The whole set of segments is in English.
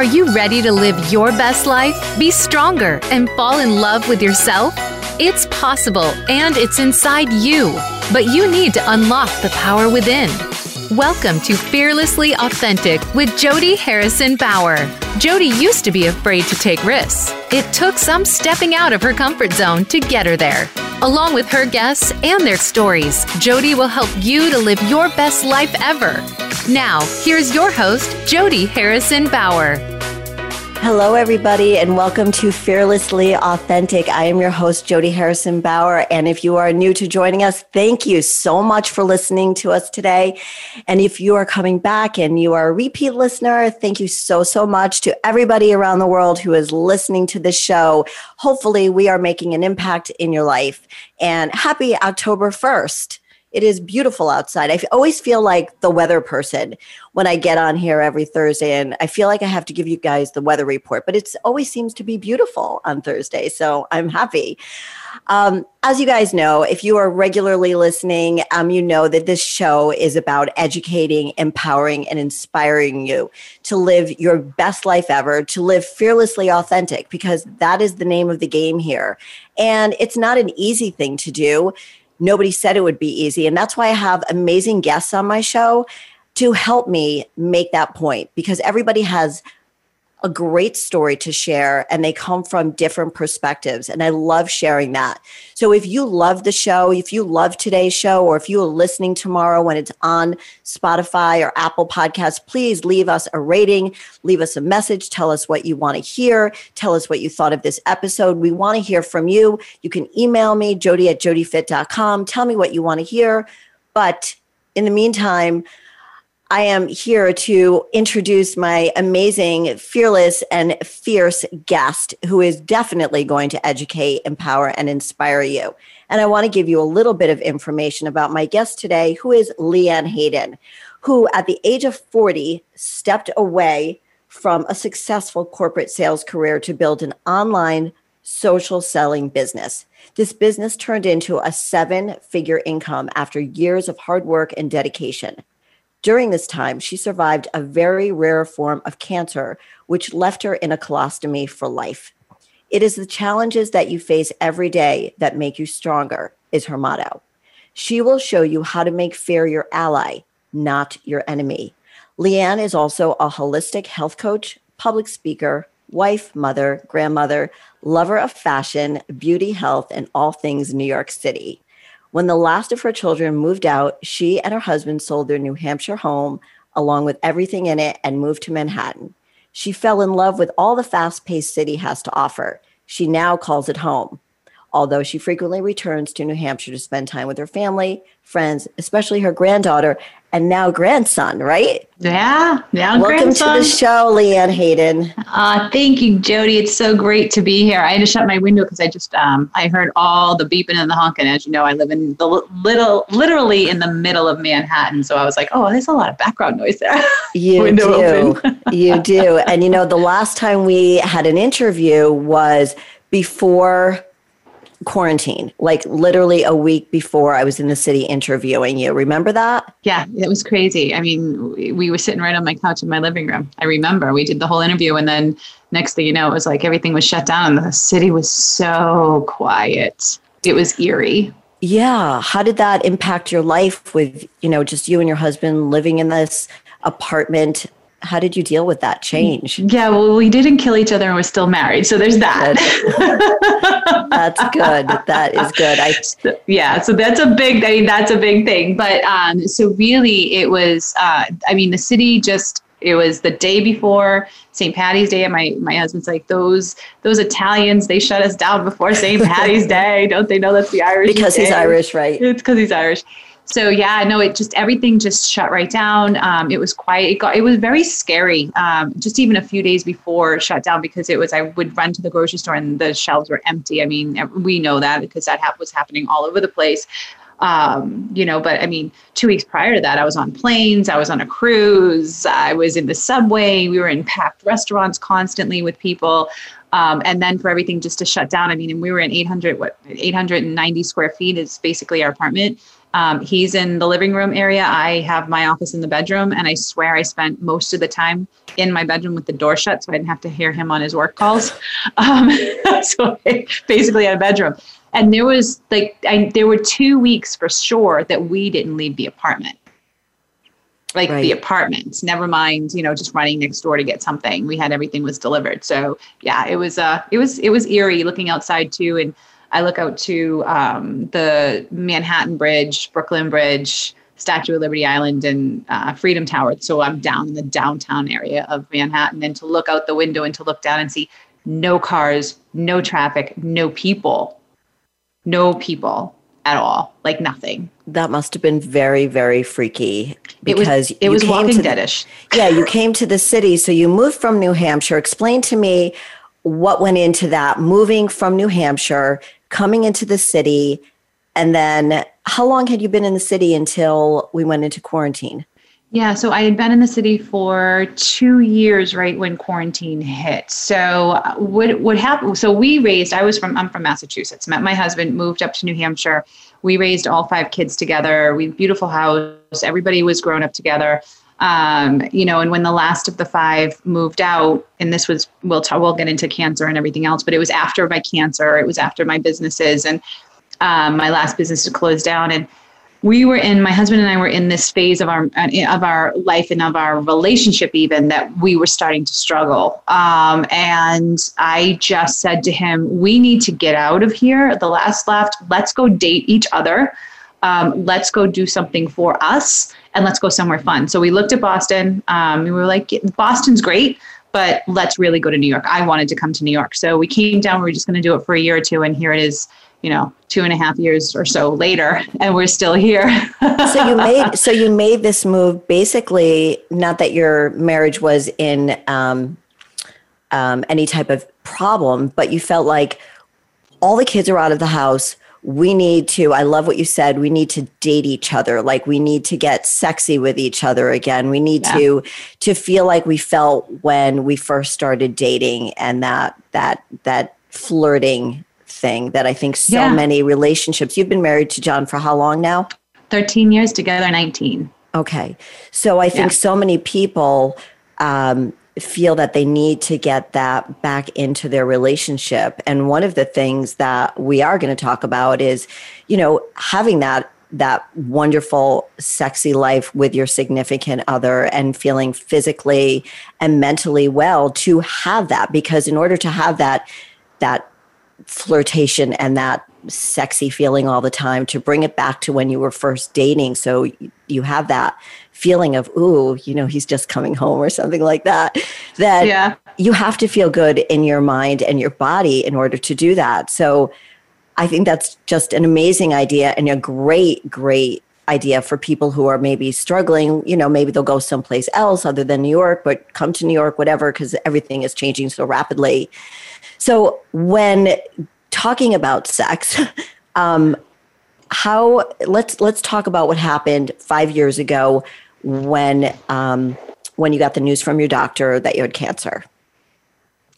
Are you ready to live your best life, be stronger, and fall in love with yourself? It's possible and it's inside you, but you need to unlock the power within. Welcome to Fearlessly Authentic with Jody Harrison Bauer. Jody used to be afraid to take risks. It took some stepping out of her comfort zone to get her there. Along with her guests and their stories, Jody will help you to live your best life ever. Now, here's your host, Jody Harrison Bauer. Hello, everybody, and welcome to Fearlessly Authentic. I am your host, Jody Harrison Bauer. And if you are new to joining us, thank you so much for listening to us today. And if you are coming back and you are a repeat listener, thank you so, so much to everybody around the world who is listening to this show. Hopefully, we are making an impact in your life. And happy October 1st. It is beautiful outside. I always feel like the weather person when I get on here every Thursday, and I feel like I have to give you guys the weather report, but it always seems to be beautiful on Thursday. So I'm happy. Um, as you guys know, if you are regularly listening, um, you know that this show is about educating, empowering, and inspiring you to live your best life ever, to live fearlessly authentic, because that is the name of the game here. And it's not an easy thing to do nobody said it would be easy. And that's why I have amazing guests on my show to help me make that point because everybody has a great story to share and they come from different perspectives. And I love sharing that. So if you love the show, if you love today's show, or if you are listening tomorrow when it's on Spotify or Apple Podcasts, please leave us a rating, leave us a message, tell us what you want to hear, tell us what you thought of this episode. We want to hear from you. You can email me, jody at jodyfit.com. Tell me what you want to hear. But in the meantime, I am here to introduce my amazing, fearless, and fierce guest who is definitely going to educate, empower, and inspire you. And I want to give you a little bit of information about my guest today, who is LeeAnne Hayden, who at the age of 40 stepped away from a successful corporate sales career to build an online social selling business. This business turned into a seven figure income after years of hard work and dedication. During this time, she survived a very rare form of cancer, which left her in a colostomy for life. It is the challenges that you face every day that make you stronger, is her motto. She will show you how to make fear your ally, not your enemy. LeeAnne is also a holistic health coach, public speaker, wife, mother, grandmother, lover of fashion, beauty, health, and all things New York City. When the last of her children moved out, she and her husband sold their New Hampshire home along with everything in it and moved to Manhattan. She fell in love with all the fast paced city has to offer. She now calls it home. Although she frequently returns to New Hampshire to spend time with her family, friends, especially her granddaughter, and now grandson, right? Yeah, now Welcome grandson. to the show, LeeAnne Hayden. Uh, thank you, Jody. It's so great to be here. I had to shut my window because I just um, I heard all the beeping and the honking. As you know, I live in the little, literally in the middle of Manhattan, so I was like, oh, there's a lot of background noise there. You do, you do, and you know, the last time we had an interview was before quarantine, like literally a week before I was in the city interviewing you. Remember that? Yeah, it was crazy. I mean, we, we were sitting right on my couch in my living room. I remember we did the whole interview, and then next thing you know, it was like everything was shut down. And the city was so quiet. It was eerie. Yeah. How did that impact your life with, you know, just you and your husband living in this apartment how did you deal with that change? Yeah, well, we didn't kill each other and we're still married. So there's that. that's good. That is good. I yeah, so that's a big. I mean, that's a big thing. But um, so really, it was. Uh, I mean, the city just. It was the day before St. Patty's Day, and my my husband's like, those those Italians, they shut us down before St. Patty's Day. Don't they know that's the Irish? Because day? he's Irish, right? It's because he's Irish so yeah, no, it just everything just shut right down. Um, it was quiet. It got it was very scary. Um, just even a few days before shut down because it was I would run to the grocery store and the shelves were empty. I mean, we know that because that was happening all over the place. Um, you know, but I mean, two weeks prior to that, I was on planes, I was on a cruise, I was in the subway, we were in packed restaurants constantly with people. Um, and then for everything just to shut down, I mean, and we were in 800, what, 890 square feet is basically our apartment Um, he's in the living room area. I have my office in the bedroom, and I swear I spent most of the time in my bedroom with the door shut, so I didn't have to hear him on his work calls. Um, so I basically had a bedroom, and there was like I, there were two weeks for sure that we didn't leave the apartment like right. the apartment never mind you know just running next door to get something we had everything was delivered so yeah it was uh it was it was eerie looking outside too and i look out to um, the manhattan bridge brooklyn bridge statue of liberty island and uh, freedom tower. So i'm down in the downtown area of manhattan and to look out the window and to look down and see no cars no traffic no people no people at all like nothing. That must have been very very freaky because it was, it was walking deadish yeah you came to the city so you moved from new hampshire. Explain to me what went into that moving from new hampshire coming into the city and then how long had you been in the city until we went into quarantine yeah, so I had been in the city for two years, right when quarantine hit. So what what happened? So we raised. I was from I'm from Massachusetts. Met my husband, moved up to New Hampshire. We raised all five kids together. We beautiful house. Everybody was grown up together. Um, you know, and when the last of the five moved out, and this was we'll talk, we'll get into cancer and everything else, but it was after my cancer. It was after my businesses and um, my last business to close down and we were in my husband and I were in this phase of our of our life and of our relationship even that we were starting to struggle. Um, and I just said to him we need to get out of here. The last left let's go date each other. Um, let's go do something for us and let's go somewhere fun. So we looked at Boston um, we were like Boston's great but let's really go to New York. I wanted to come to New York. So we came down we were just going to do it for a year or two and here it is you know two and a half years or so later and we're still here. So you made so you made this move basically not that your marriage was in um, um, any type of problem but you felt like all the kids are out of the house we need to i love what you said we need to date each other like we need to get sexy with each other again we need yeah. to to feel like we felt when we first started dating and that that that flirting thing that I think so yeah. many relationships. You've been married to John for how long now? 13 years together, 19. Okay. So I think yeah. so many people um, feel that they need to get that back into their relationship. And one of the things that we are going to talk about is, you know, having that that wonderful sexy life with your significant other and feeling physically and mentally well to have that because in order to have that that flirtation and that sexy feeling all the time to bring it back to when you were first dating so you have that feeling of ooh you know he's just coming home or something like that that yeah. you have to feel good in your mind and your body in order to do that. So i think that's just an amazing idea and a great great idea for people who are maybe struggling. You know maybe they'll go someplace else other than new york but come to new york whatever because everything is changing so rapidly. So when talking about sex, um, how let's let's talk about what happened five years ago when um, when you got the news from your doctor that you had cancer.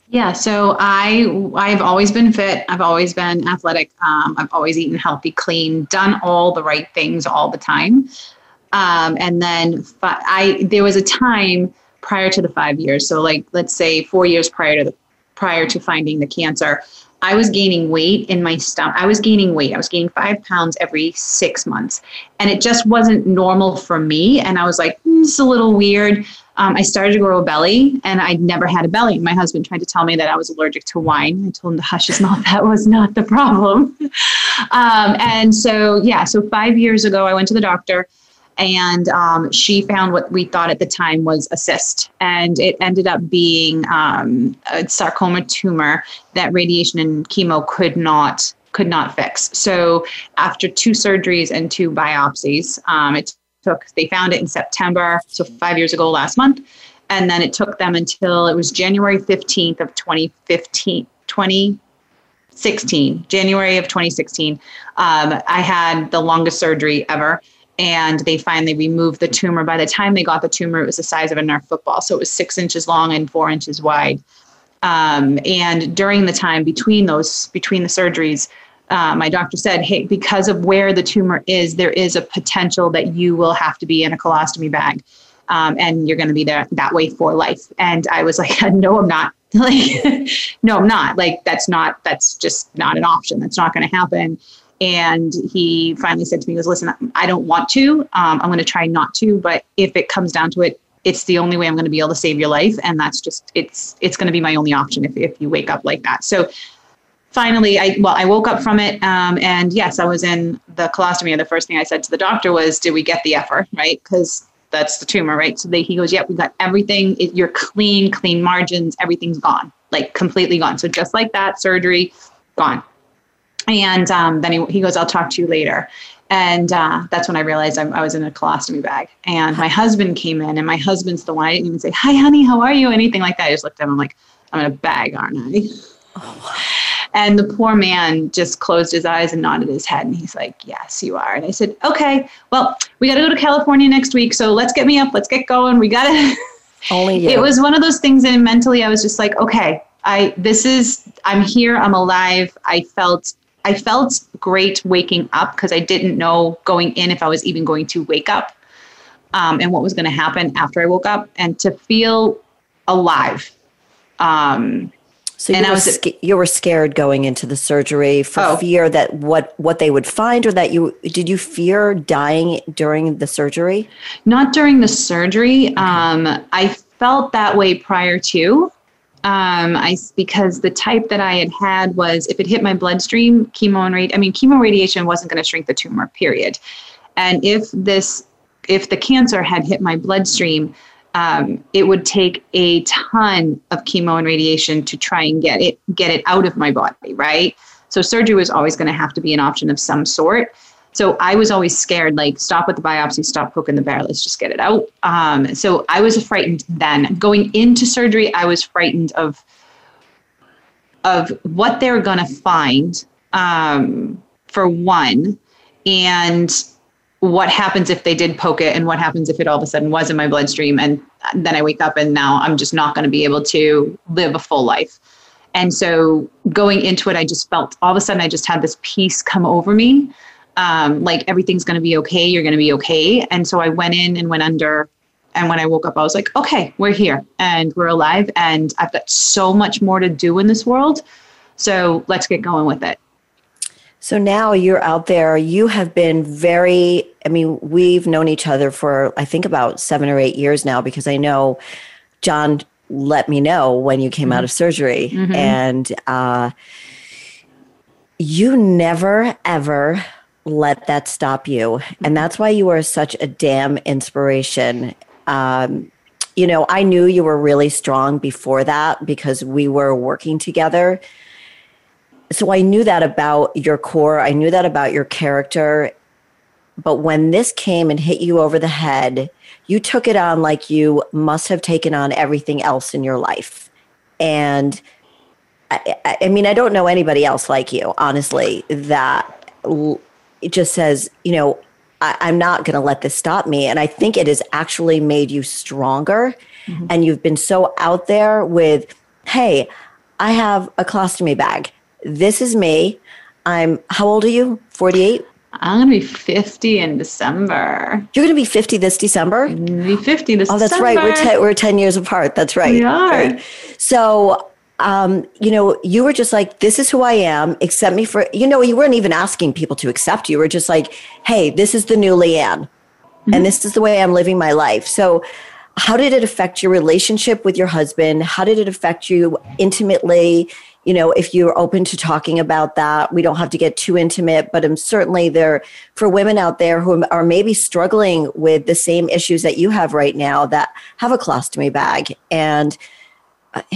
Yeah, so I I've always been fit. I've always been athletic. Um, I've always eaten healthy, clean, done all the right things all the time. Um, and then I there was a time prior to the five years. So like let's say four years prior to the prior to finding the cancer, I was gaining weight in my stomach. I was gaining weight. I was gaining five pounds every six months. And it just wasn't normal for me. And I was like, mm, is a little weird. Um, I started to grow a belly and I'd never had a belly. My husband tried to tell me that I was allergic to wine. I told him to hush his mouth. That was not the problem. um, and so, yeah, so five years ago, I went to the doctor and um, she found what we thought at the time was a cyst and it ended up being um, a sarcoma tumor that radiation and chemo could not could not fix. So after two surgeries and two biopsies um, it took they found it in september so five years ago last month and then it took them until it was january 15th of 2015 2016 january of 2016 um, i had the longest surgery ever and they finally removed the tumor. By the time they got the tumor, it was the size of a Nerf football. So it was six inches long and four inches wide. Um, and during the time between those, between the surgeries, uh, my doctor said, hey, because of where the tumor is, there is a potential that you will have to be in a colostomy bag. Um, and you're going to be there that way for life. And I was like, no, I'm not. like, no, I'm not. Like, that's not, that's just not an option. That's not going to happen. And he finally said to me, he goes, listen, I don't want to. Um, I'm going to try not to. But if it comes down to it, it's the only way I'm going to be able to save your life. And that's just, it's, it's going to be my only option if, if you wake up like that. So finally, I, well, I woke up from it. Um, and yes, I was in the colostomy. And the first thing I said to the doctor was, did we get the effort Right. Cause that's the tumor, right? So they, he goes, yep, we got everything. It, you're clean, clean margins. Everything's gone, like completely gone. So just like that surgery, gone. And um, then he, he goes, I'll talk to you later. And uh, that's when I realized I, I, was in a colostomy bag. And my husband came in, and my husband's the one I didn't even say, Hi, honey, how are you? Anything like that. I just looked at him, I'm like, I'm in a bag, aren't I? Oh, and the poor man just closed his eyes and nodded his head. And he's like, Yes, you are. And I said, Okay, well, we got to go to California next week. So let's get me up. Let's get going. We got to. Only you. It was one of those things and mentally I was just like, okay, I this is I'm here, I'm alive. I felt I felt great waking up because I didn't know going in if I was even going to wake up um, and what was going to happen after I woke up and to feel alive. Um, so you, were, was, you were scared going into the surgery for oh. fear that what what they would find, or that you did you fear dying during the surgery? Not during the surgery. Um, I felt that way prior to. Um, I because the type that I had had was if it hit my bloodstream, chemo and radi- I mean chemo radiation wasn't going to shrink the tumor. Period. And if this if the cancer had hit my bloodstream, um, it would take a ton of chemo and radiation to try and get it get it out of my body, right? So surgery was always going to have to be an option of some sort. So I was always scared, like stop with the biopsy, stop poking the bear, let's just get it out. Um, so I was frightened then. Going into surgery, I was frightened of of what they're going to find um, for one, and what happens if they did poke it and what happens if it all of a sudden was in my bloodstream and then I wake up and now I'm just not going to be able to live a full life. And so going into it, I just felt all of a sudden I just had this peace come over me. Um, like everything's going to be okay. You're going to be okay. And so I went in and went under. And when I woke up, I was like, okay, we're here and we're alive. And I've got so much more to do in this world. So let's get going with it. So now you're out there. You have been very, I mean, we've known each other for, I think, about seven or eight years now because I know John let me know when you came mm-hmm. out of surgery. Mm-hmm. And uh, you never, ever let that stop you. And that's why you are such a damn inspiration. Um, you know, I knew you were really strong before that because we were working together so I knew that about your core. I knew that about your character. But when this came and hit you over the head, you took it on like you must have taken on everything else in your life. And I, I mean, I don't know anybody else like you, honestly, that it just says, you know, I, am not going to let this stop me. And I think it has actually made you stronger. Mm-hmm. And you've been so out there with, hey, I have a colostomy bag this is me. I'm, how old are you? 48? I'm going to be 50 in December. You're going to be 50 this December? I'm be 50 this Oh, that's right. We're, ten, we're 10 years apart. That's right. We are. Right. So, um, you know, you were just like, this is who I am. Accept me for, you know, you weren't even asking people to accept you. You were just like, hey, this is the new LeeAnne. Mm-hmm. And this is the way I'm living my life. So, how did it affect your relationship with your husband? How did it affect you intimately? you know, if you're open to talking about that, we don't have to get too intimate, but I'm certainly there for women out there who are maybe struggling with the same issues that you have right now that have a colostomy bag. And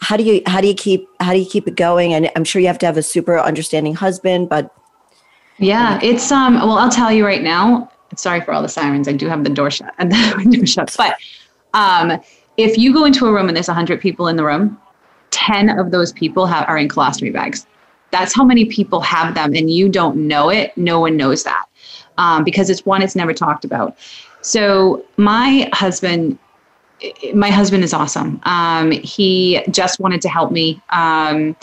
how do you how do you keep how do you keep it going? And I'm sure you have to have a super understanding husband, but yeah, it's um. Well, I'll tell you right now. Sorry for all the sirens. I do have the door shut and the window shut. But um, if you go into a room and there's 100 people in the room, 10 of those people have, are in colostomy bags. That's how many people have them, and you don't know it. No one knows that um, because it's one, it's never talked about. So, my husband, my husband is awesome. Um, he just wanted to help me. Um,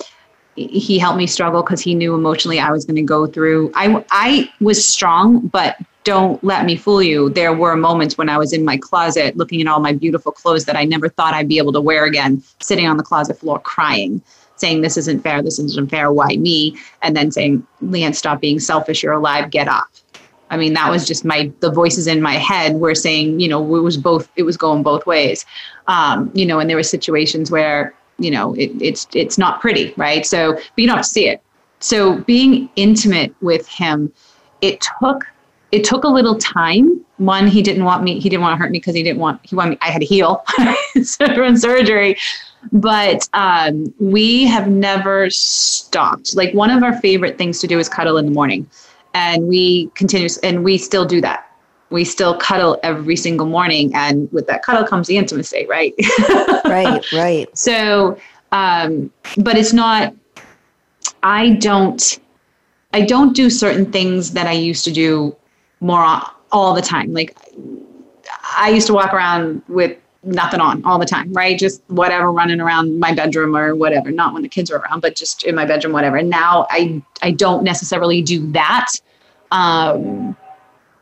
he helped me struggle because he knew emotionally I was going to go through. I I was strong, but don't let me fool you. There were moments when I was in my closet looking at all my beautiful clothes that I never thought I'd be able to wear again, sitting on the closet floor crying, saying this isn't fair, this isn't fair, why me? And then saying, LeeAnne, stop being selfish, you're alive, get up. I mean, that was just my the voices in my head were saying, you know, it was both it was going both ways. Um, you know, and there were situations where you know it, it's it's not pretty right? So but you don't see it. So being intimate with him it took it took a little time. One he didn't want me he didn't want to hurt me because he didn't want he wanted me i had to heal from surgery. But um, we have never stopped. Like one of our favorite things to do is cuddle in the morning and we continue and we still do that. We still cuddle every single morning and with that cuddle comes the intimacy right? Right right. So um but it's not i don't i don't do certain things that i used to do more all the time. Like i used to walk around with nothing on all the time right just whatever running around my bedroom or whatever not when the kids are around but just in my bedroom whatever and now i i don't necessarily do that um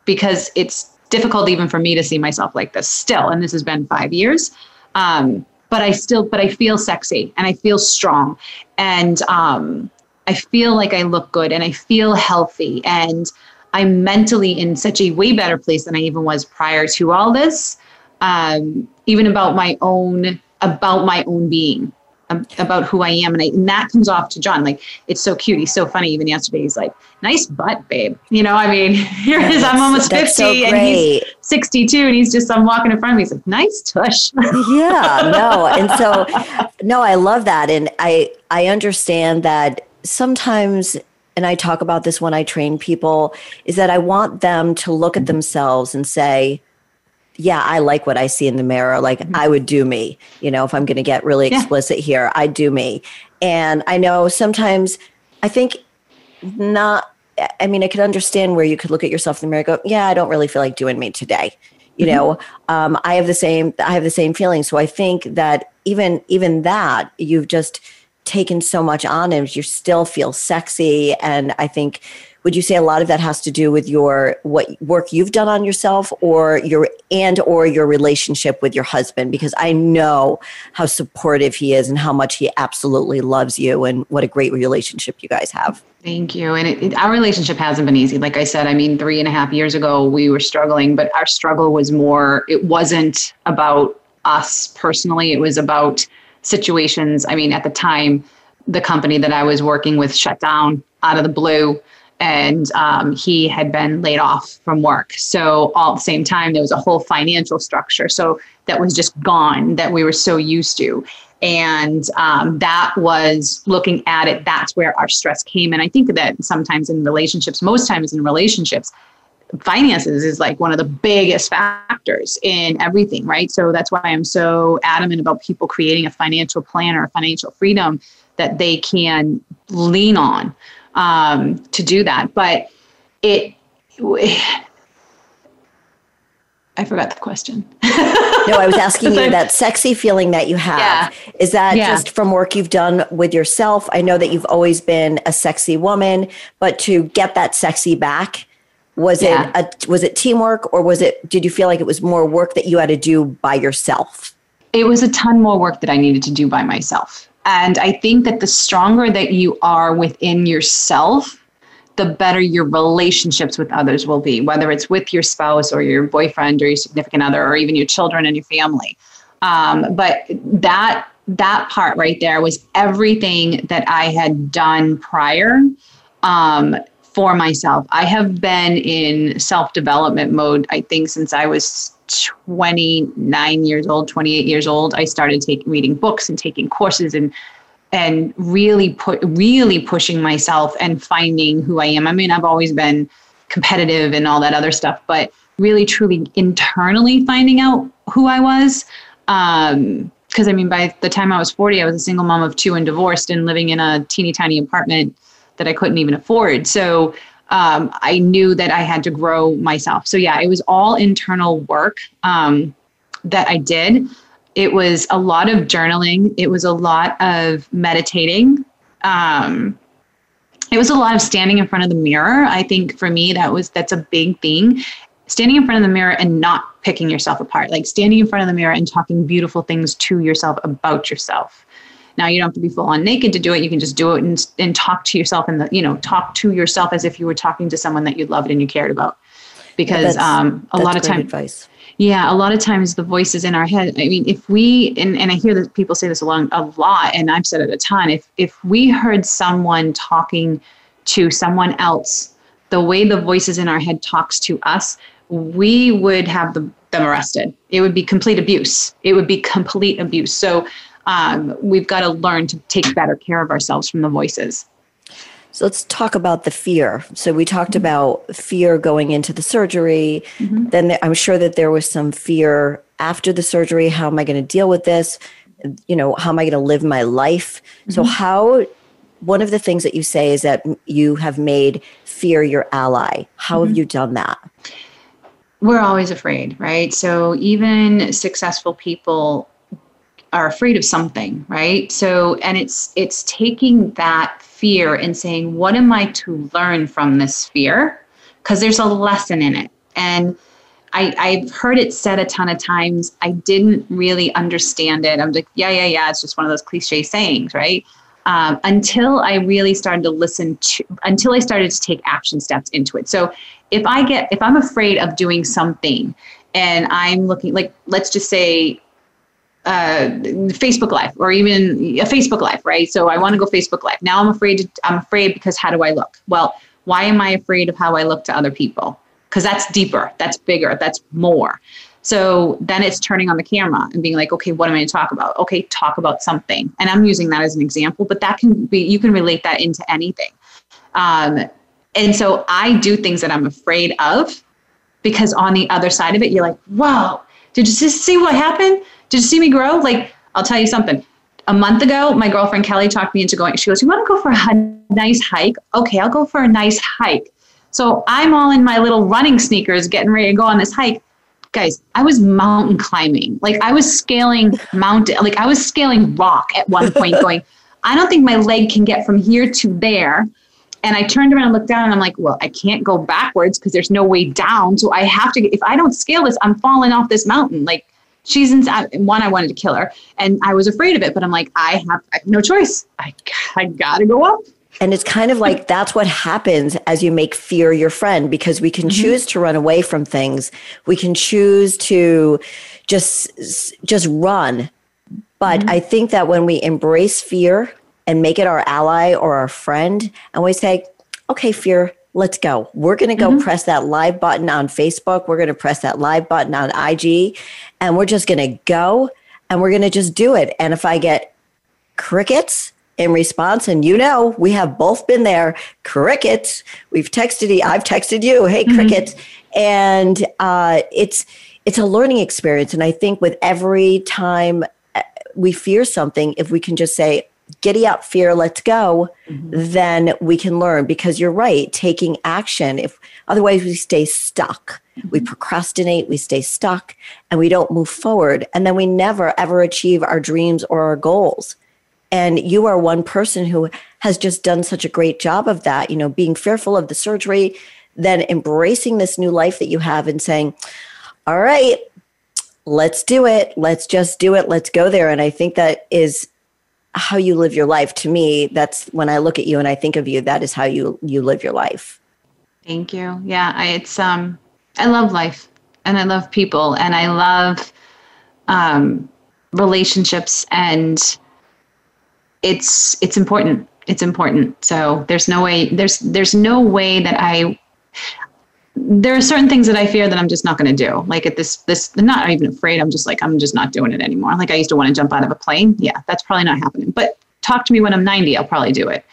because it's difficult even for me to see myself like this still. And this has been five years. Um, but I still, but I feel sexy and I feel strong and um, I feel like I look good and I feel healthy and I'm mentally in such a way better place than I even was prior to all this. Um, even about my own, about my own being about who I am. And, I, and that comes off to John. Like, it's so cute. He's so funny. Even yesterday, he's like, nice butt, babe. You know, I mean, here it is. I'm almost 50 so and he's 62 and he's just, I'm walking in front of me. He's like, nice tush. yeah, no. And so, no, I love that. And I, I understand that sometimes and I talk about this when I train people, is that I want them to look at themselves and say, yeah, I like what I see in the mirror. Like mm-hmm. I would do me, you know, if I'm going to get really yeah. explicit here, I do me. And I know sometimes I think not, I mean, I could understand where you could look at yourself in the mirror and go, yeah, I don't really feel like doing me today. You mm-hmm. know, um, I have the same, I have the same feeling. So I think that even, even that you've just taken so much on and you still feel sexy. And I think, would you say a lot of that has to do with your what work you've done on yourself or your and or your relationship with your husband because i know how supportive he is and how much he absolutely loves you and what a great relationship you guys have Thank you. And it, it, our relationship hasn't been easy. Like I said, I mean, three and a half years ago, we were struggling, but our struggle was more, it wasn't about us personally. It was about situations. I mean, at the time, the company that I was working with shut down out of the blue and um, he had been laid off from work. So all at the same time, there was a whole financial structure. So that was just gone that we were so used to. And um, that was looking at it, that's where our stress came. And I think that sometimes in relationships, most times in relationships, finances is like one of the biggest factors in everything, right? So that's why I'm so adamant about people creating a financial plan or financial freedom that they can lean on um, to do that. But it, I forgot the question. no, I was asking you that sexy feeling that you have. Yeah. Is that yeah. just from work you've done with yourself? I know that you've always been a sexy woman, but to get that sexy back, was yeah. it a, was it teamwork or was it did you feel like it was more work that you had to do by yourself? It was a ton more work that I needed to do by myself. And I think that the stronger that you are within yourself, the better your relationships with others will be, whether it's with your spouse or your boyfriend or your significant other or even your children and your family. Um, but that that part right there was everything that I had done prior um, for myself. I have been in self development mode, I think, since I was 29 years old, 28 years old, I started taking reading books and taking courses and and really put really pushing myself and finding who I am. I mean, I've always been competitive and all that other stuff, but really truly internally finding out who I was. Um, because I mean, by the time I was 40, I was a single mom of two and divorced and living in a teeny tiny apartment that I couldn't even afford. So um, I knew that I had to grow myself. So yeah, it was all internal work um, that I did. It was a lot of journaling. It was a lot of meditating. um, it was a lot of standing in front of the mirror. I think for me, that was that's a big thing. Standing in front of the mirror and not picking yourself apart, like standing in front of the mirror and talking beautiful things to yourself about yourself. Now you don't have to be full on naked to do it. You can just do it and, and talk to yourself and you know talk to yourself as if you were talking to someone that you loved and you cared about. Because um, a lot of times, advice. Yeah, a lot of times the voices in our head. I mean, if we and, and I hear that people say this a lot, a lot, and I've said it a ton. If if we heard someone talking to someone else, the way the voices in our head talks to us, we would have the, them arrested. It would be complete abuse. It would be complete abuse. So um, we've got to learn to take better care of ourselves from the voices. So let's talk about the fear. So we talked mm-hmm. about fear going into the surgery. Mm-hmm. Then I'm sure that there was some fear after the surgery. How am I going to deal with this? You know, how am I going to live my life? Mm-hmm. So how one of the things that you say is that you have made fear your ally. How have mm-hmm. you done that? We're always afraid, right? So even successful people are afraid of something, right? So and it's it's taking that fear and saying, what am I to learn from this fear? Because there's a lesson in it. And I, I've heard it said a ton of times. I didn't really understand it. I'm like, yeah, yeah, yeah. It's just one of those cliche sayings, right? Um, until I really started to listen to, until I started to take action steps into it. So if I get, if I'm afraid of doing something and I'm looking, like, let's just say uh, Facebook Live or even a Facebook Live, right? So I want to go Facebook Live. Now I'm afraid. To, I'm afraid because how do I look? Well, why am I afraid of how I look to other people? Because that's deeper, that's bigger, that's more. So then it's turning on the camera and being like, okay, what am I going to talk about? Okay, talk about something. And I'm using that as an example, but that can be, you can relate that into anything. Um, and so I do things that I'm afraid of because on the other side of it, you're like, whoa, did you just see what happened? Did you see me grow? Like, I'll tell you something. A month ago, my girlfriend Kelly talked me into going. She goes, You want to go for a nice hike? Okay, I'll go for a nice hike. So I'm all in my little running sneakers getting ready to go on this hike. Guys, I was mountain climbing. Like I was scaling mountain, like I was scaling rock at one point, going, I don't think my leg can get from here to there. And I turned around and looked down and I'm like, well, I can't go backwards because there's no way down. So I have to, if I don't scale this, I'm falling off this mountain. Like she's in one i wanted to kill her and i was afraid of it but i'm like i have, I have no choice I, I gotta go up and it's kind of like that's what happens as you make fear your friend because we can mm-hmm. choose to run away from things we can choose to just just run but mm-hmm. i think that when we embrace fear and make it our ally or our friend and we say okay fear let's go. We're going to go mm-hmm. press that live button on Facebook. We're going to press that live button on IG and we're just going to go and we're going to just do it. And if I get crickets in response, and you know, we have both been there, crickets, we've texted, I've texted you, hey, mm-hmm. crickets. And uh, it's, it's a learning experience. And I think with every time uh, we fear something, if we can just say, giddy up fear let's go mm-hmm. then we can learn. Because you're right taking action if otherwise we stay stuck. Mm-hmm. we procrastinate we stay stuck and we don't move forward. And then we never ever achieve our dreams or our goals. And you are one person who has just done such a great job of that you know being fearful of the surgery then embracing this new life that you have and saying all right let's do it. Let's just do it. Let's go there. And i think that is how you live your life. To me that's when i look at you and i think of you that is how you you live your life. Thank you. Yeah I, it's um i love life and i love people and i love um relationships and it's it's important. It's important. So there's no way there's there's no way that i there are certain things that I fear that I'm just not going to do. Like at this, this, I'm not even afraid. I'm just like, I'm just not doing it anymore. Like I used to want to jump out of a plane. Yeah, that's probably not happening. But talk to me when I'm 90, I'll probably do it.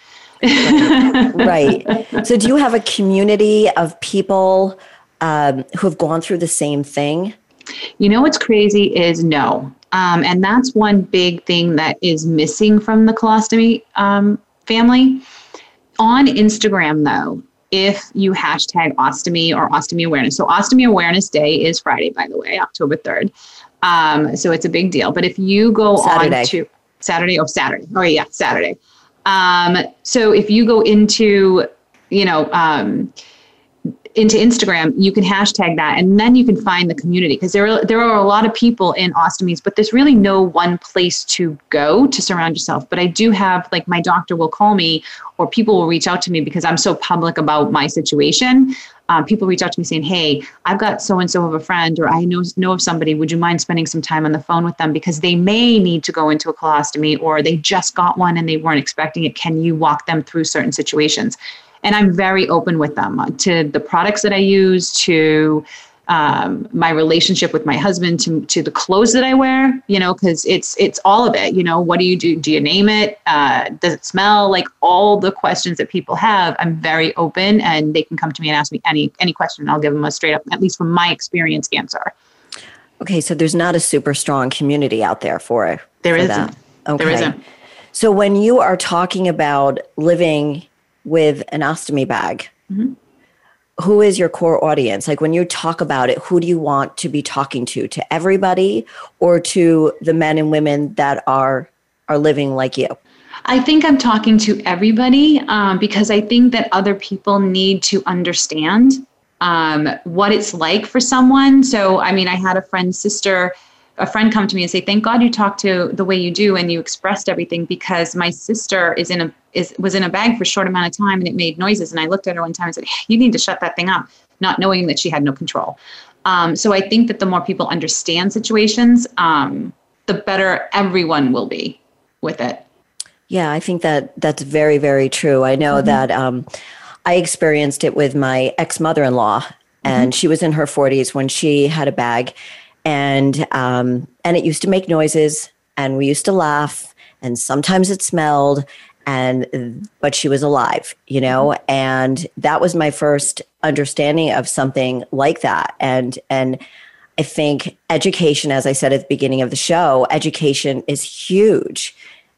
right. So do you have a community of people um, who have gone through the same thing? You know what's crazy is no. Um, and that's one big thing that is missing from the colostomy um, family. On Instagram, though, if you hashtag ostomy or ostomy awareness. So, ostomy awareness day is Friday, by the way, October 3rd. Um, so, it's a big deal. But if you go Saturday. on to Saturday, oh, Saturday, oh, yeah, Saturday. Um, so if you go into, you know, um, into Instagram, you can hashtag that, and then you can find the community because there are there are a lot of people in ostomies, but there's really no one place to go to surround yourself. But I do have like my doctor will call me, or people will reach out to me because I'm so public about my situation. Um, people reach out to me saying, "Hey, I've got so and so of a friend, or I know know of somebody. Would you mind spending some time on the phone with them because they may need to go into a colostomy, or they just got one and they weren't expecting it? Can you walk them through certain situations?" And I'm very open with them to the products that I use, to um, my relationship with my husband, to to the clothes that I wear. You know, because it's it's all of it. You know, what do you do? Do you name it? Uh, does it smell? Like all the questions that people have, I'm very open, and they can come to me and ask me any any question. And I'll give them a straight up, at least from my experience, answer. Okay, so there's not a super strong community out there for it. There for isn't. Okay. There isn't. So when you are talking about living with an ostomy bag, mm-hmm. who is your core audience? Like when you talk about it, who do you want to be talking to? To everybody or to the men and women that are are living like you? I think I'm talking to everybody um, because I think that other people need to understand um, what it's like for someone. So, I mean, I had a friend's sister a friend come to me and say, "Thank God you talked to the way you do and you expressed everything because my sister is in a is was in a bag for a short amount of time and it made noises." And I looked at her one time and said, "You need to shut that thing up," not knowing that she had no control. Um, so I think that the more people understand situations, um, the better everyone will be with it. Yeah, I think that that's very very true. I know mm-hmm. that um, I experienced it with my ex mother in law, and mm-hmm. she was in her 40s when she had a bag and um, and it used to make noises, and we used to laugh, and sometimes it smelled, and but she was alive, you know, and that was my first understanding of something like that, and and. I think education, as I said at the beginning of the show, education is huge.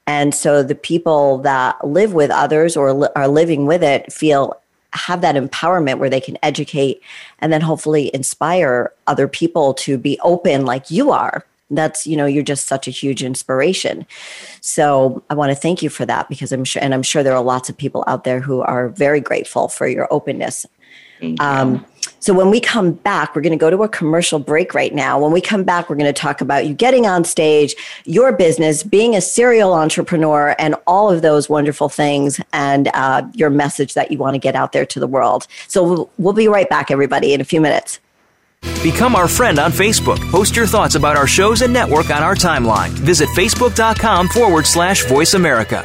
And so the people that live with others or li- are living with it feel have that empowerment where they can educate and then hopefully inspire other people to be open like you are. That's you know you're just such a huge inspiration. So i want to thank you for that because i'm sure and i'm sure there are lots of people out there who are very grateful for your openness um, so when we come back, we're going to go to a commercial break right now. When we come back, we're going to talk about you getting on stage, your business, being a serial entrepreneur, and all of those wonderful things, and uh, your message that you want to get out there to the world. So we'll, we'll be right back, everybody, in a few minutes. Become our friend on Facebook. Post your thoughts about our shows and network on our timeline. Visit facebook.com forward slash voice America.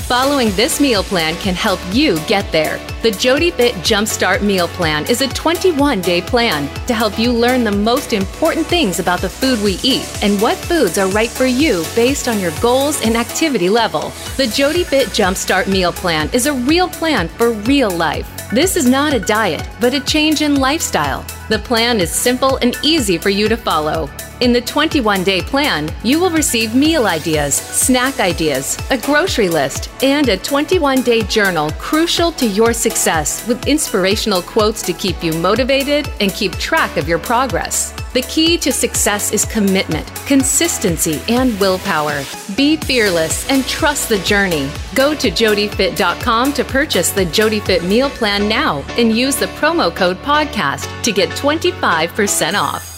Following this meal plan can help you get there. The Jody Fit Jumpstart Meal Plan is a 21 day plan to help you learn the most important things about the food we eat and what foods are right for you based on your goals and activity level. The Jody Fit Jumpstart Meal Plan is a real plan for real life. This is not a diet, but a change in lifestyle. The plan is simple and easy for you to follow. In the 21 day plan, you will receive meal ideas, snack ideas, a grocery list, and a 21 day journal crucial to your success with inspirational quotes to keep you motivated and keep track of your progress. The key to success is commitment, consistency, and willpower. Be fearless and trust the journey. Go to jodyfit.com to purchase the JodyFit meal plan now and use the promo code podcast to get 25% off.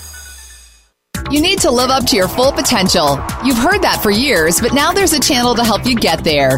You need to live up to your full potential. You've heard that for years, but now there's a channel to help you get there.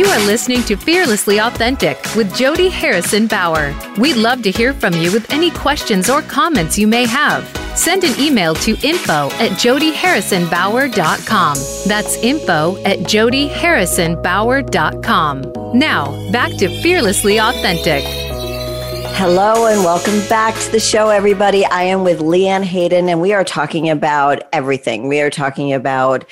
You are listening to Fearlessly Authentic with Jody Harrison Bauer. We'd love to hear from you with any questions or comments you may have. Send an email to info at jodyharrisonbauer.com. That's info at jodyharrisonbauer.com. Now, back to Fearlessly Authentic. Hello and welcome back to the show, everybody. I am with LeeAnne Hayden, and we are talking about everything. We are talking about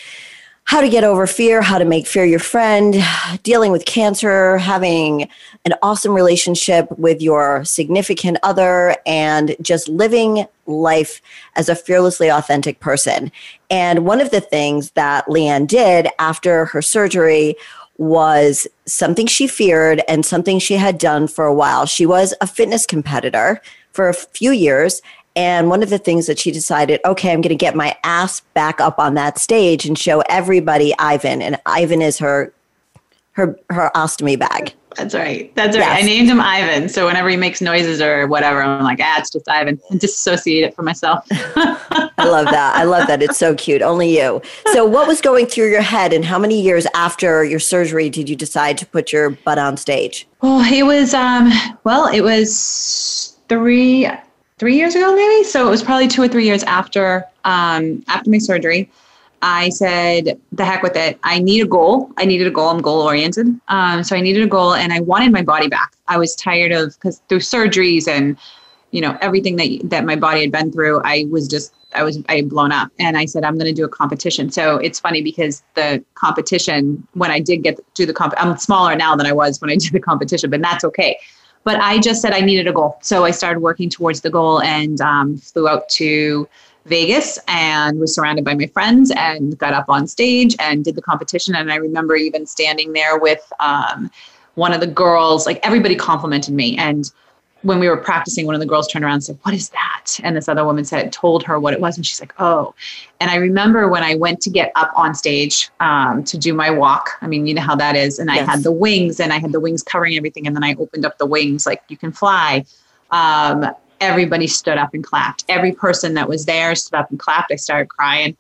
how to get over fear, how to make fear your friend, dealing with cancer, having an awesome relationship with your significant other, and just living life as a fearlessly authentic person. And one of the things that LeeAnne did after her surgery was something she feared and something she had done for a while. She was a fitness competitor for a few years and one of the things that she decided, okay, I'm going to get my ass back up on that stage and show everybody Ivan. And Ivan is her her her ostomy bag. That's right. That's right. Yes. I named him Ivan. So whenever he makes noises or whatever, I'm like, ah, it's just Ivan. And disassociate it from myself. I love that. I love that. It's so cute. Only you. So what was going through your head and how many years after your surgery did you decide to put your butt on stage? Well, it was um well, it was three three years ago, maybe. So it was probably two or three years after um, after my surgery. I said, the heck with it. I need a goal. I needed a goal. I'm goal oriented. Um, so I needed a goal and I wanted my body back. I was tired of, because through surgeries and, you know, everything that, that my body had been through, I was just, I was, I had blown up. And I said, I'm going to do a competition. So it's funny because the competition, when I did get to the comp, I'm smaller now than I was when I did the competition, but that's okay but I just said I needed a goal. So I started working towards the goal and um, flew out to Vegas and was surrounded by my friends and got up on stage and did the competition. And I remember even standing there with um, one of the girls, like everybody complimented me. And when we were practicing, one of the girls turned around and said, What is that? And this other woman said, told her what it was. And she's like, Oh. And I remember when I went to get up on stage um, to do my walk. I mean, you know how that is. And yes. I had the wings and I had the wings covering everything. And then I opened up the wings like you can fly. Um, everybody stood up and clapped. Every person that was there stood up and clapped. I started crying.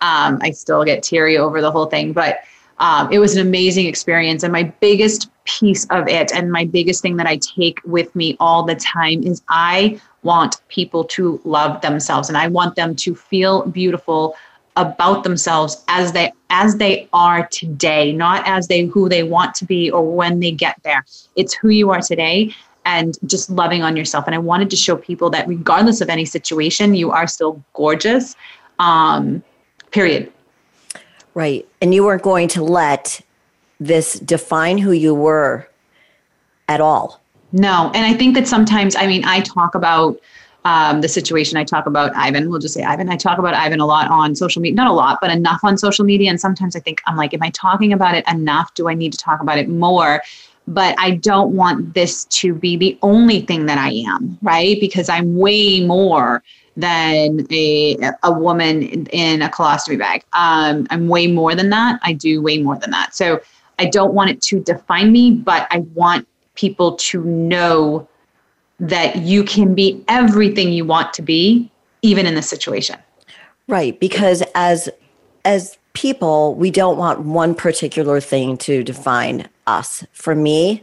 Um, I still get teary over the whole thing. But um, it was an amazing experience. And my biggest piece of it and my biggest thing that I take with me all the time is I want people to love themselves and I want them to feel beautiful about themselves as they as they are today not as they who they want to be or when they get there it's who you are today and just loving on yourself and i wanted to show people that regardless of any situation you are still gorgeous um period right and you weren't going to let this define who you were at all. No. And I think that sometimes, I mean, I talk about um, the situation. I talk about Ivan. We'll just say Ivan. I talk about Ivan a lot on social media. Not a lot, but enough on social media. And sometimes I think, I'm like, am I talking about it enough? Do I need to talk about it more? But I don't want this to be the only thing that I am, right? Because I'm way more than a a woman in a colostomy bag. Um, I'm way more than that. I do way more than that. So I don't want it to define me, but I want people to know that you can be everything you want to be, even in this situation. Right. Because as as people, we don't want one particular thing to define us. For me,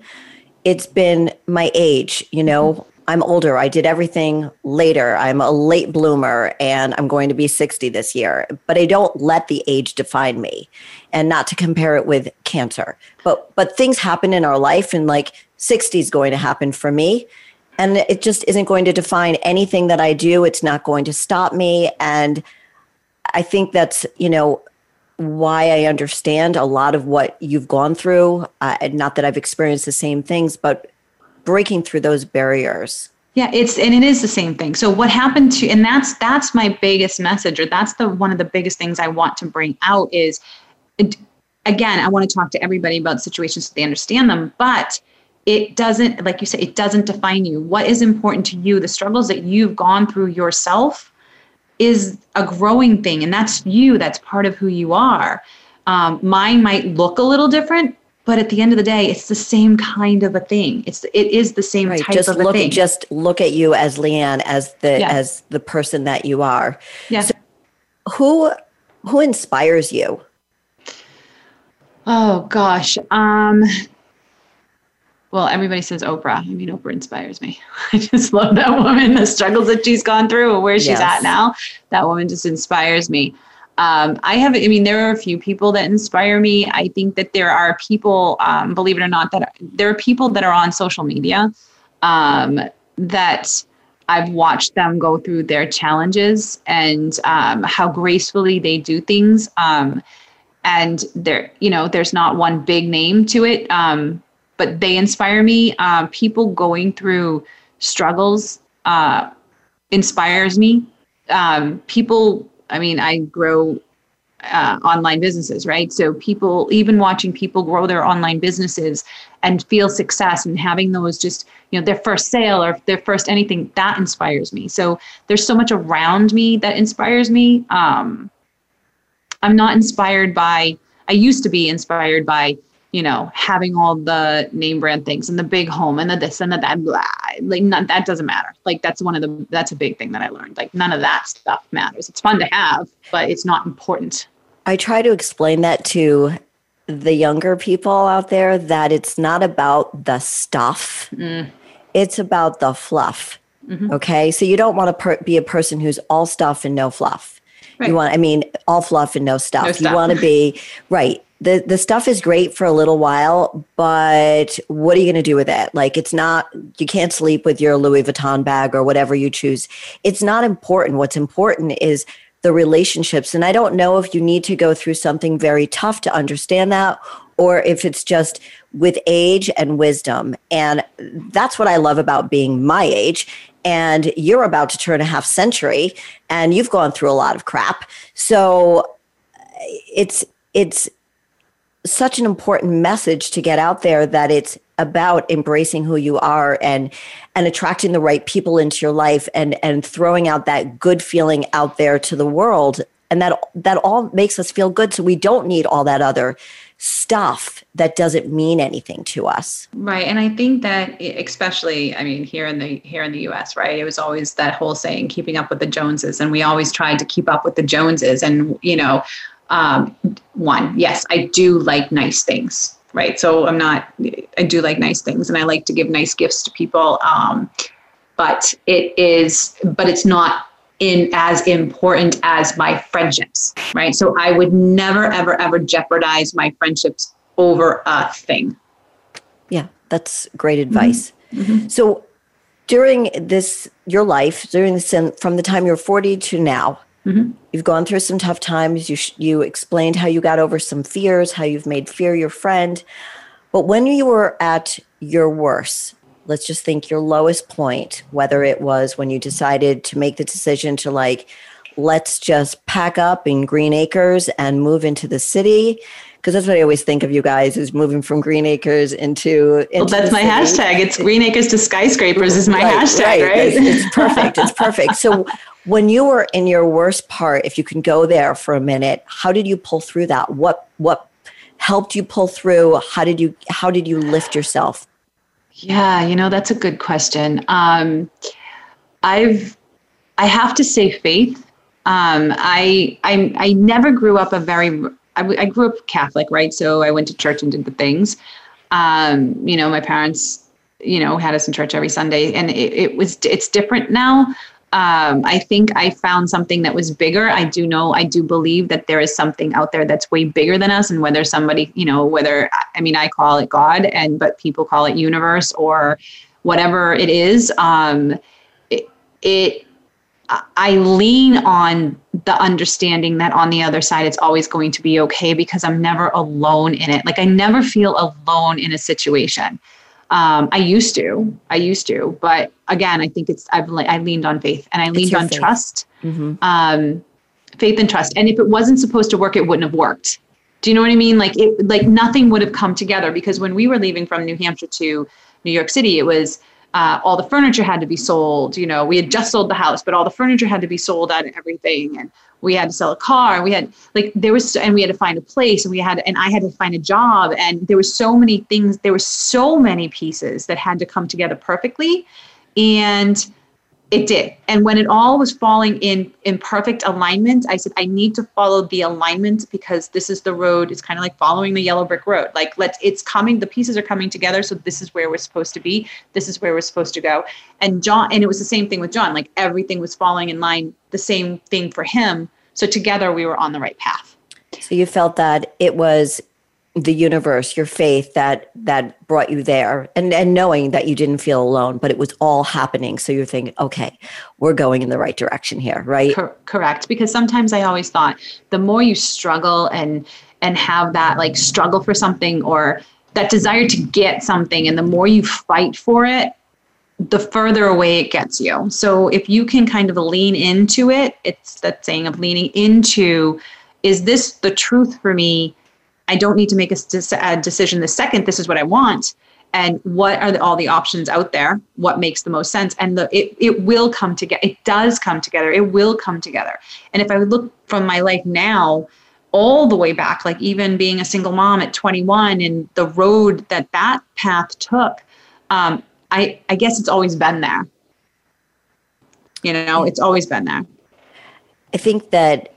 it's been my age, you know. I'm older. I did everything later. I'm a late bloomer and I'm going to be 60 this year. But I don't let the age define me and not to compare it with cancer. But but things happen in our life and like 60 is going to happen for me and it just isn't going to define anything that I do. It's not going to stop me and I think that's, you know, why I understand a lot of what you've gone through. Uh, not that I've experienced the same things, but breaking through those barriers. Yeah, it's and it is the same thing. So what happened to and that's that's my biggest message or that's the one of the biggest things I want to bring out is it, again, I want to talk to everybody about situations so they understand them, but it doesn't like you said it doesn't define you. What is important to you, the struggles that you've gone through yourself is a growing thing and that's you that's part of who you are um, mine might look a little different but at the end of the day it's the same kind of a thing it's it is the same right. type just of look, a thing just look at you as LeeAnne as the yeah. as the person that you are yeah so who who inspires you oh gosh um well, everybody says Oprah. I mean, Oprah inspires me. I just love that woman, the struggles that she's gone through, and where she's yes. at now. That woman just inspires me. Um, I have, I mean, there are a few people that inspire me. I think that there are people, um, believe it or not, that are, there are people that are on social media um, that I've watched them go through their challenges and um, how gracefully they do things. Um, and there, you know, there's not one big name to it um, but they inspire me. People going through struggles uh, inspires me. People, I mean, I grow uh, online businesses, right? So people, even watching people grow their online businesses and feel success and having those just, you know, their first sale or their first anything, that inspires me. So there's so much around me that inspires me. Um, I'm not inspired by, I used to be inspired by you know, having all the name brand things and the big home and the this and the that, blah, like none, that doesn't matter. Like that's one of the, that's a big thing that I learned. Like none of that stuff matters. It's fun to have, but it's not important. I try to explain that to the younger people out there that it's not about the stuff. Mm. It's about the fluff. Mm-hmm. Okay. So you don't want to per- be a person who's all stuff and no fluff. Right. You want, I mean, all fluff and no stuff. No stuff. You want to be, right the the stuff is great for a little while, but what are you going to do with it? Like it's not you can't sleep with your Louis Vuitton bag or whatever you choose. It's not important. What's important is the relationships. And I don't know if you need to go through something very tough to understand that or if it's just with age and wisdom. And that's what I love about being my age. And you're about to turn a half century and you've gone through a lot of crap. So it's it's such an important message to get out there that it's about embracing who you are and and attracting the right people into your life and and throwing out that good feeling out there to the world. And that that all makes us feel good. So we don't need all that other stuff that doesn't mean anything to us. Right. And i think that especially i mean here in the here in the us right it was always that whole saying keeping up with the joneses. And we always tried to keep up with the joneses. And you know um, one, yes, I do like nice things, right? So I'm not, I do like nice things and I like to give nice gifts to people. Um, but it is, but it's not in as important as my friendships, right? So I would never, ever, ever jeopardize my friendships over a thing. Yeah, that's great advice. Mm-hmm. mm-hmm. So during this, your life, during this, from the time you're 40 to now, Mm-hmm. You've gone through some tough times. You you explained how you got over some fears, how you've made fear your friend. But when you were at your worst, let's just think your lowest point, whether it was when you decided to make the decision to like, let's just pack up in Green Acres and move into the city. Because that's what I always think of you guys is moving from Green Acres into. into well, that's my city. hashtag. It's Green Acres to skyscrapers is my right, hashtag, right? right? It's, it's perfect. It's perfect. So when you were in your worst part, if you can go there for a minute, how did you pull through that? What what helped you pull through? How did you how did you lift yourself? Yeah, you know that's a good question. Um, I've I have to say faith. Um, I I I never grew up a very I, I grew up Catholic, right? So I went to church and did the things. Um, you know, my parents you know, had us in church every Sunday. And it, it was, it's different now. Um, I think I found something that was bigger. I do know, I do believe that there is something out there that's way bigger than us. And whether somebody, you know, whether, I mean, I call it God and, but people call it universe or whatever it is. Um, it, it I lean on the understanding that on the other side, it's always going to be okay because I'm never alone in it. Like I never feel alone in a situation. Um, I used to, I used to, but again, I think it's I've I leaned on faith and I leaned on faith. trust, mm-hmm. um, faith and trust. And if it wasn't supposed to work, it wouldn't have worked. Do you know what I mean? Like it, like nothing would have come together because when we were leaving from New Hampshire to New York City, it was uh, all the furniture had to be sold. You know, we had just sold the house, but all the furniture had to be sold out and everything. And we had to sell a car. And we had like there was, and we had to find a place. And we had, and I had to find a job. And there were so many things. There were so many pieces that had to come together perfectly. And it did. And when it all was falling in in perfect alignment, I said, I need to follow the alignment because this is the road. It's kind of like following the yellow brick road. Like let's it's coming, the pieces are coming together. So this is where we're supposed to be. This is where we're supposed to go. And John, and it was the same thing with John. Like everything was falling in line, the same thing for him. So together we were on the right path. So you felt that it was the universe, your faith that that brought you there, and and knowing that you didn't feel alone, but it was all happening. So you're thinking, okay, we're going in the right direction here, right? Cor- correct. Because sometimes I always thought the more you struggle and and have that like struggle for something or that desire to get something, and the more you fight for it, the further away it gets you. So if you can kind of lean into it, it's that saying of leaning into, is this the truth for me? I don't need to make a, a decision the second this is what I want and what are the, all the options out there what makes the most sense and the it, it will come together it does come together it will come together. And if i look from my life now all the way back like even being a single mom at 21 and the road that that path took um, i i guess it's always been there. You know it's always been there. I think that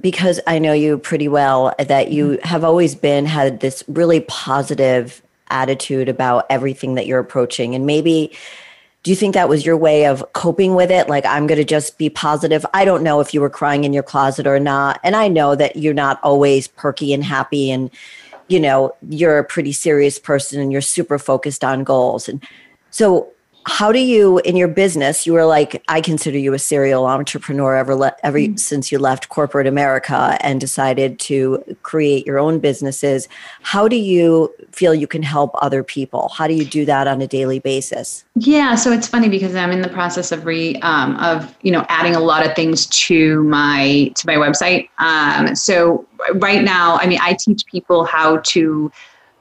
because I know you pretty well, that you mm-hmm. have always been had this really positive attitude about everything that you're approaching. And maybe do you think that was your way of coping with it? Like, I'm going to just be positive. I don't know if you were crying in your closet or not. And I know that you're not always perky and happy. And, you know, you're a pretty serious person and you're super focused on goals. And so, how do you in your business you were like i consider you a serial entrepreneur ever le- ever mm-hmm. since you left corporate america and decided to create your own businesses how do you feel you can help other people? How do you do that on a daily basis? Yeah so it's funny because i'm in the process of re um, of you know adding a lot of things to my to my website. Um, so right now i mean i teach people how to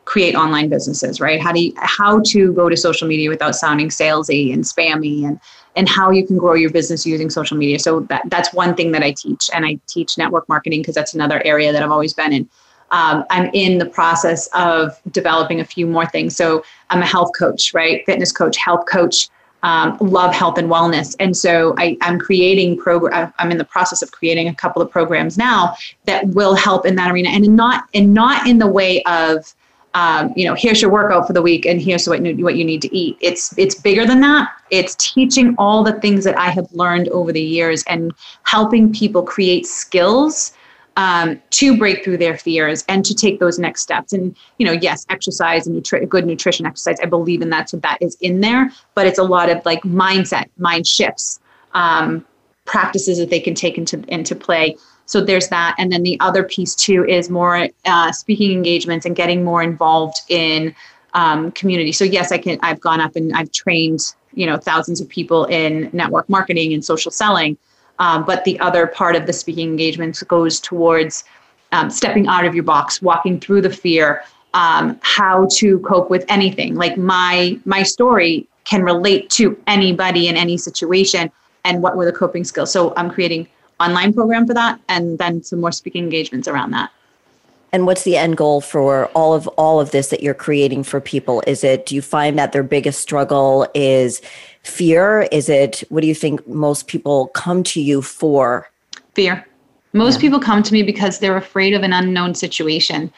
create online businesses, right? How do you, how to go to social media without sounding salesy and spammy and and how you can grow your business using social media. So that that's one thing that I teach, and I teach network marketing because that's another area that I've always been in. Um, I'm in the process of developing a few more things. So I'm a health coach, right? Fitness coach, health coach. Um, love health and wellness, and so I, I'm creating program. I'm in the process of creating a couple of programs now that will help in that arena, and not and not in the way of um, you know, here's your workout for the week, and here's what what you need to eat. It's it's bigger than that. It's teaching all the things that I have learned over the years and helping people create skills um, to break through their fears and to take those next steps. And you know, yes, exercise and nutri- good nutrition exercise. I believe in that, so that is in there. But it's a lot of like mindset, mind shifts, um, practices that they can take into into play so there's that. And then the other piece too is more uh, speaking engagements and getting more involved in um, community. So yes i can i've gone up and i've trained you know thousands of people in network marketing and social selling. Um, but the other part of the speaking engagements goes towards um, stepping out of your box walking through the fear um, how to cope with anything. Like my my story can relate to anybody in any situation and what were the coping skills. So i'm creating online program for that and then some more speaking engagements around that. And what's the end goal for all of all of this that you're creating for people? Is it do you find that their biggest struggle is fear? Is it what do you think most people come to you for? Fear. Most yeah. people come to me because they're afraid of an unknown situation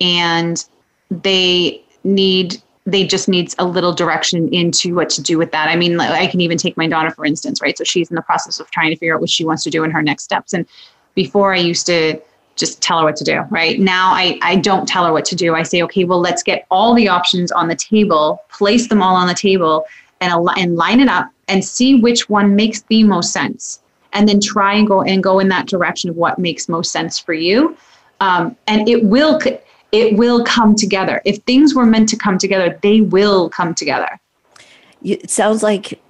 and they need they just needs a little direction into what to do with that. I mean, I can even take my daughter for instance, right? So she's in the process of trying to figure out what she wants to do in her next steps. And before I used to just tell her what to do, right? Now I, I don't tell her what to do. I say, okay, well, let's get all the options on the table, place them all on the table, and, and line it up and see which one makes the most sense. And then try and go and go in that direction of what makes most sense for you. Um, and it will it will come together. If things were meant to come together, they will come together. it sounds like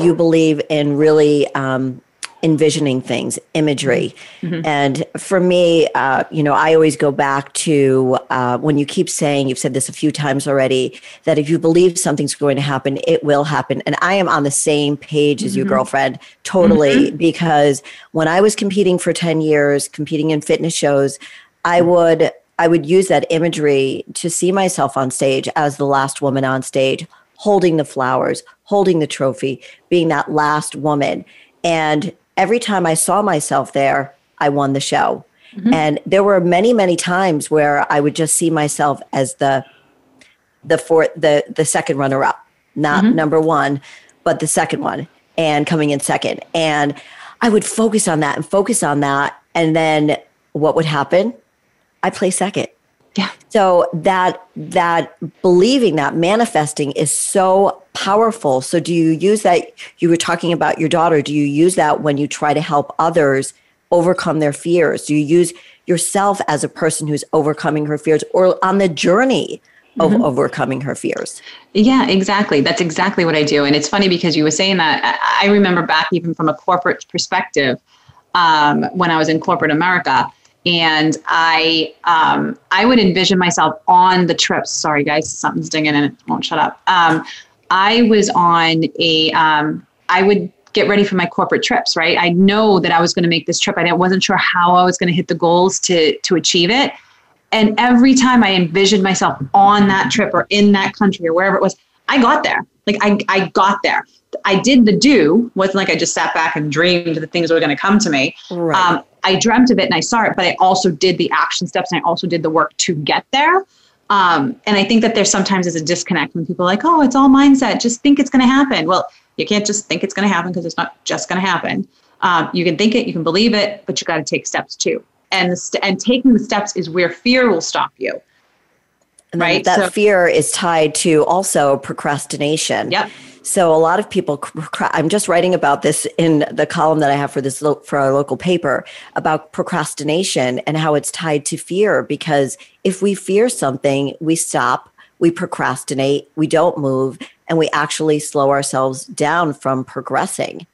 you believe in really um, envisioning things, imagery. Mm-hmm. And for me, uh, you know, I always go back to uh, when you keep saying, you've said this a few times already, that if you believe something's going to happen, it will happen. And I am on the same page as mm-hmm. your girlfriend, totally, mm-hmm. because when I was competing for 10 years, competing in fitness shows, I would. I would use that imagery to see myself on stage as the last woman on stage, holding the flowers, holding the trophy, being that last woman. And every time I saw myself there, I won the show. Mm-hmm. And there were many, many times where I would just see myself as the the fourth, the the second runner up, not mm-hmm. number one, but the second one, and coming in second. And I would focus on that and focus on that, and then what would happen? I play second. Yeah. So that that believing that manifesting is so powerful. So do you use that you were talking about your daughter, do you use that when you try to help others overcome their fears? Do you use yourself as a person who's overcoming her fears or on the journey of mm-hmm. overcoming her fears? Yeah, exactly. That's exactly what I do. And it's funny because you were saying that I remember back even from a corporate perspective um, when I was in corporate America and I um, I would envision myself on the trips. Sorry, guys, something's dinging and it won't shut up. Um, I was on a. Um, I would get ready for my corporate trips. Right, I know that I was going to make this trip. I wasn't sure how I was going to hit the goals to to achieve it. And every time I envisioned myself on that trip or in that country or wherever it was, I got there. Like I, I got there. I did the do. wasn't like I just sat back and dreamed that things were going to come to me. Right. Um, I dreamt of it and I saw it, but I also did the action steps and I also did the work to get there. Um, and I think that there's sometimes is a disconnect when people are like, oh, it's all mindset. Just think it's going to happen. Well, you can't just think it's going to happen because it's not just going to happen. Um, you can think it, you can believe it, but you got to take steps too. And st- and taking the steps is where fear will stop you. And right. That so, fear is tied to also procrastination. Yep. So a lot of people, I'm just writing about this in the column that I have for this for our local paper about procrastination and how it's tied to fear. Because if we fear something, we stop, we procrastinate, we don't move, and we actually slow ourselves down from progressing.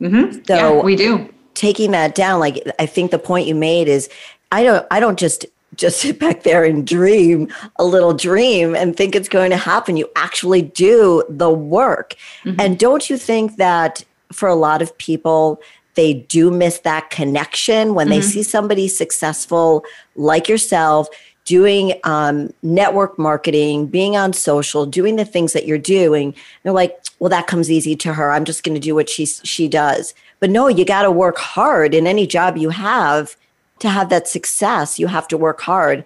Mm-hmm. So yeah, we do taking that down. Like I think the point you made is, I don't, I don't just just sit back there and dream a little dream and think it's going to happen. You actually do the work. Mm-hmm. And don't you think that for a lot of people, they do miss that connection when mm-hmm. they see somebody successful like yourself doing um, network marketing, being on social, doing the things that you're doing. They're like, well, that comes easy to her. I'm just going to do what she she does. But no, you got to work hard in any job you have to have that success, you have to work hard.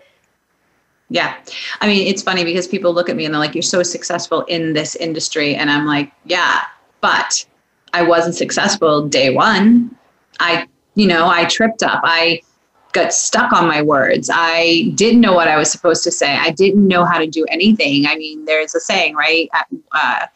Yeah. I mean, it's funny because people look at me and they're like, you're so successful in this industry. And I'm like, yeah, but I wasn't successful day one. I, you know, I tripped up. I got stuck on my words. I didn't know what I was supposed to say. I didn't know how to do anything. I mean, there's a saying, right? Uh,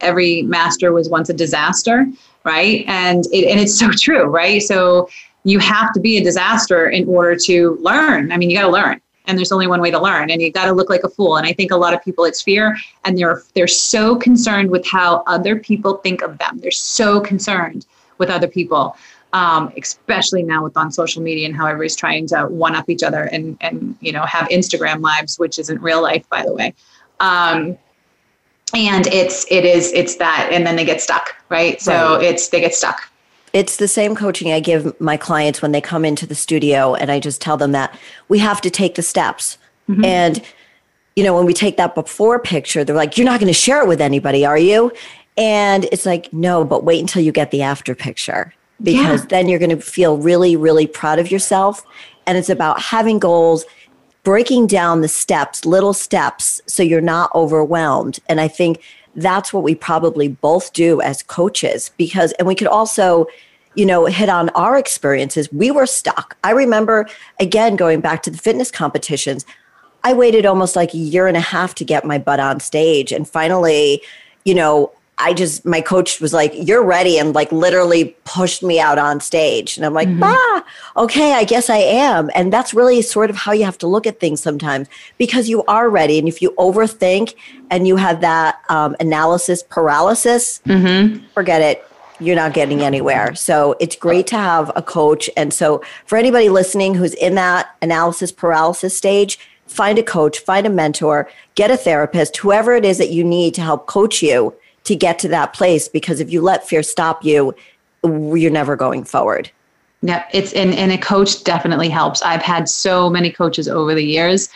every master was once a disaster, right? And it, and it's so true, right? So you have to be a disaster in order to learn. I mean, you got to learn and there's only one way to learn and you got to look like a fool and i think a lot of people it's fear and they're they're so concerned with how other people think of them they're so concerned with other people um, especially now with on social media and how everybody's trying to one up each other and and you know have instagram lives which isn't real life by the way um, and it's it is it's that and then they get stuck right so right. it's they get stuck it's the same coaching I give my clients when they come into the studio, and I just tell them that we have to take the steps. Mm-hmm. And, you know, when we take that before picture, they're like, You're not going to share it with anybody, are you? And it's like, No, but wait until you get the after picture because yeah. then you're going to feel really, really proud of yourself. And it's about having goals, breaking down the steps, little steps, so you're not overwhelmed. And I think that's what we probably both do as coaches because, and we could also, you know, hit on our experiences. We were stuck. I remember, again, going back to the fitness competitions, I waited almost like a year and a half to get my butt on stage. And finally, you know, I just, my coach was like, You're ready, and like literally pushed me out on stage. And I'm like, mm-hmm. Ah, okay, I guess I am. And that's really sort of how you have to look at things sometimes because you are ready. And if you overthink and you have that um, analysis paralysis, mm-hmm. forget it. You're not getting anywhere. So it's great to have a coach. And so for anybody listening who's in that analysis paralysis stage, find a coach, find a mentor, get a therapist, whoever it is that you need to help coach you to get to that place because if you let fear stop you, you're never going forward. Yeah, it's and, and a coach definitely helps. I've had so many coaches over the years.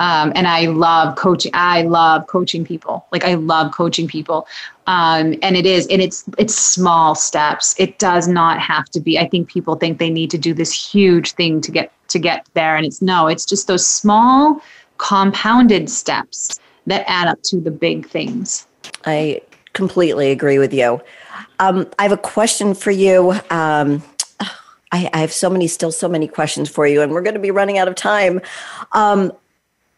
Um, and I love coaching. I love coaching people. Like I love coaching people. Um, and it is, and it's it's small steps. It does not have to be. I think people think they need to do this huge thing to get to get there, and it's no. It's just those small, compounded steps that add up to the big things. I completely agree with you. Um, I have a question for you. Um, I, I, have so many, still so many questions for you, and we're going to be running out of time. Um,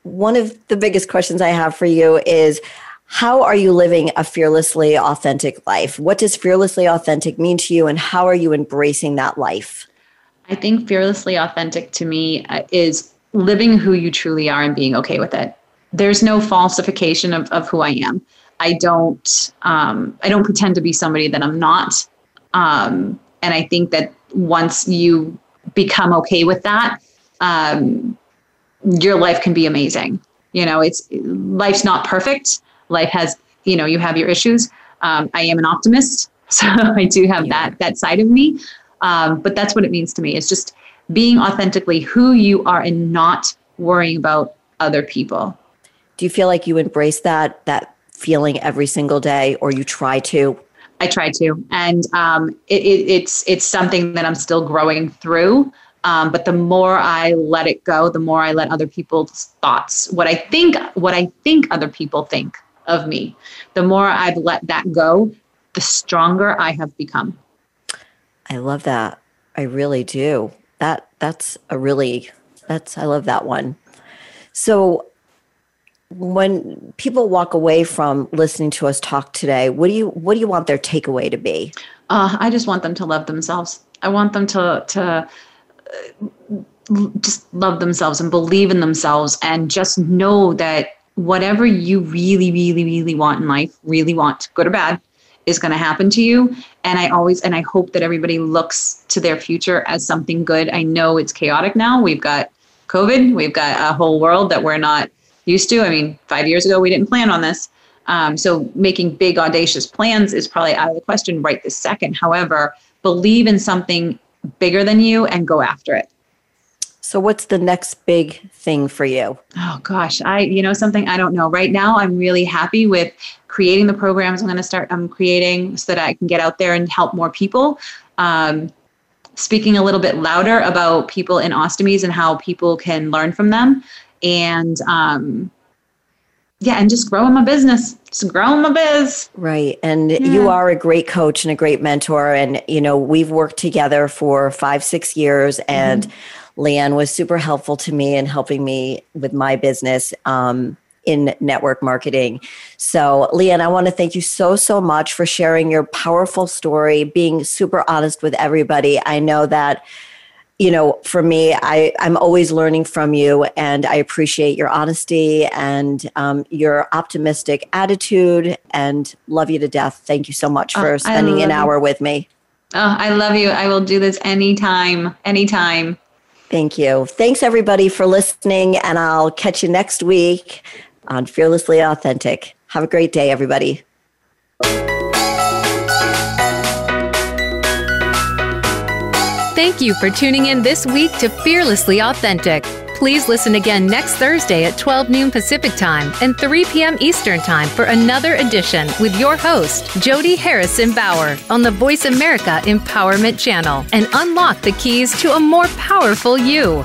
one of the biggest questions I have for you is how are you living a fearlessly authentic life? What does fearlessly authentic mean to you, and how are you embracing that life? I think fearlessly authentic to me uh, is living who you truly are and being okay with it. There's no falsification of, of who I am. I don't um, I don't pretend to be somebody that I'm not. Um, and I think that once you become okay with that, um, your life can be amazing. You know, it's life's not perfect. Life has you know you have your issues. Um, I am an optimist, so I do have yeah. that that side of me. Um, but that's what it means to me. It's just being authentically who you are and not worrying about other people. Do you feel like you embrace that that feeling every single day, or you try to? I try to, and um, it, it, it's it's something that I'm still growing through. Um, but the more I let it go, the more I let other people's thoughts, what I think, what I think other people think of me, the more I've let that go, the stronger I have become. I love that. I really do. That that's a really that's I love that one. So when people walk away from listening to us talk today, what do you what do you want their takeaway to be? Uh, I just want them to love themselves. I want them to to uh, just love themselves and believe in themselves, and just know that whatever you really, really, really want in life, really want, good or bad, is going to happen to you. And I always and I hope that everybody looks to their future as something good. I know it's chaotic now. We've got COVID. We've got a whole world that we're not used to. I mean, five years ago, we didn't plan on this. Um, so making big, audacious plans is probably out of the question right this second. However, believe in something bigger than you and go after it. So what's the next big thing for you? Oh gosh, I you know something I don't know. Right now I'm really happy with creating the programs I'm going to start I'm creating so that I can get out there and help more people. Um, speaking a little bit louder about people in ostomies and how people can learn from them and um, yeah, and just growing my business, just growing my biz. Right. And yeah. you are a great coach and a great mentor. And, you know, we've worked together for five, six years. And mm-hmm. LeeAnne was super helpful to me in helping me with my business. Um, in network marketing. So, LeeAnne, I want to thank you so, so much for sharing your powerful story, being super honest with everybody. I know that you know, for me, I, I'm always learning from you, and I appreciate your honesty and um, your optimistic attitude, and love you to death. Thank you so much for oh, spending an hour you. with me. Oh, I love you. I will do this anytime, anytime. Thank you. Thanks, everybody, for listening, and I'll catch you next week on Fearlessly Authentic. Have a great day, everybody. Thank you for tuning in this week to Fearlessly Authentic. Please listen again next Thursday at 12 noon Pacific Time and 3 p.m. Eastern Time for another edition with your host, Jody Harrison Bauer, on the Voice America Empowerment Channel and unlock the keys to a more powerful you.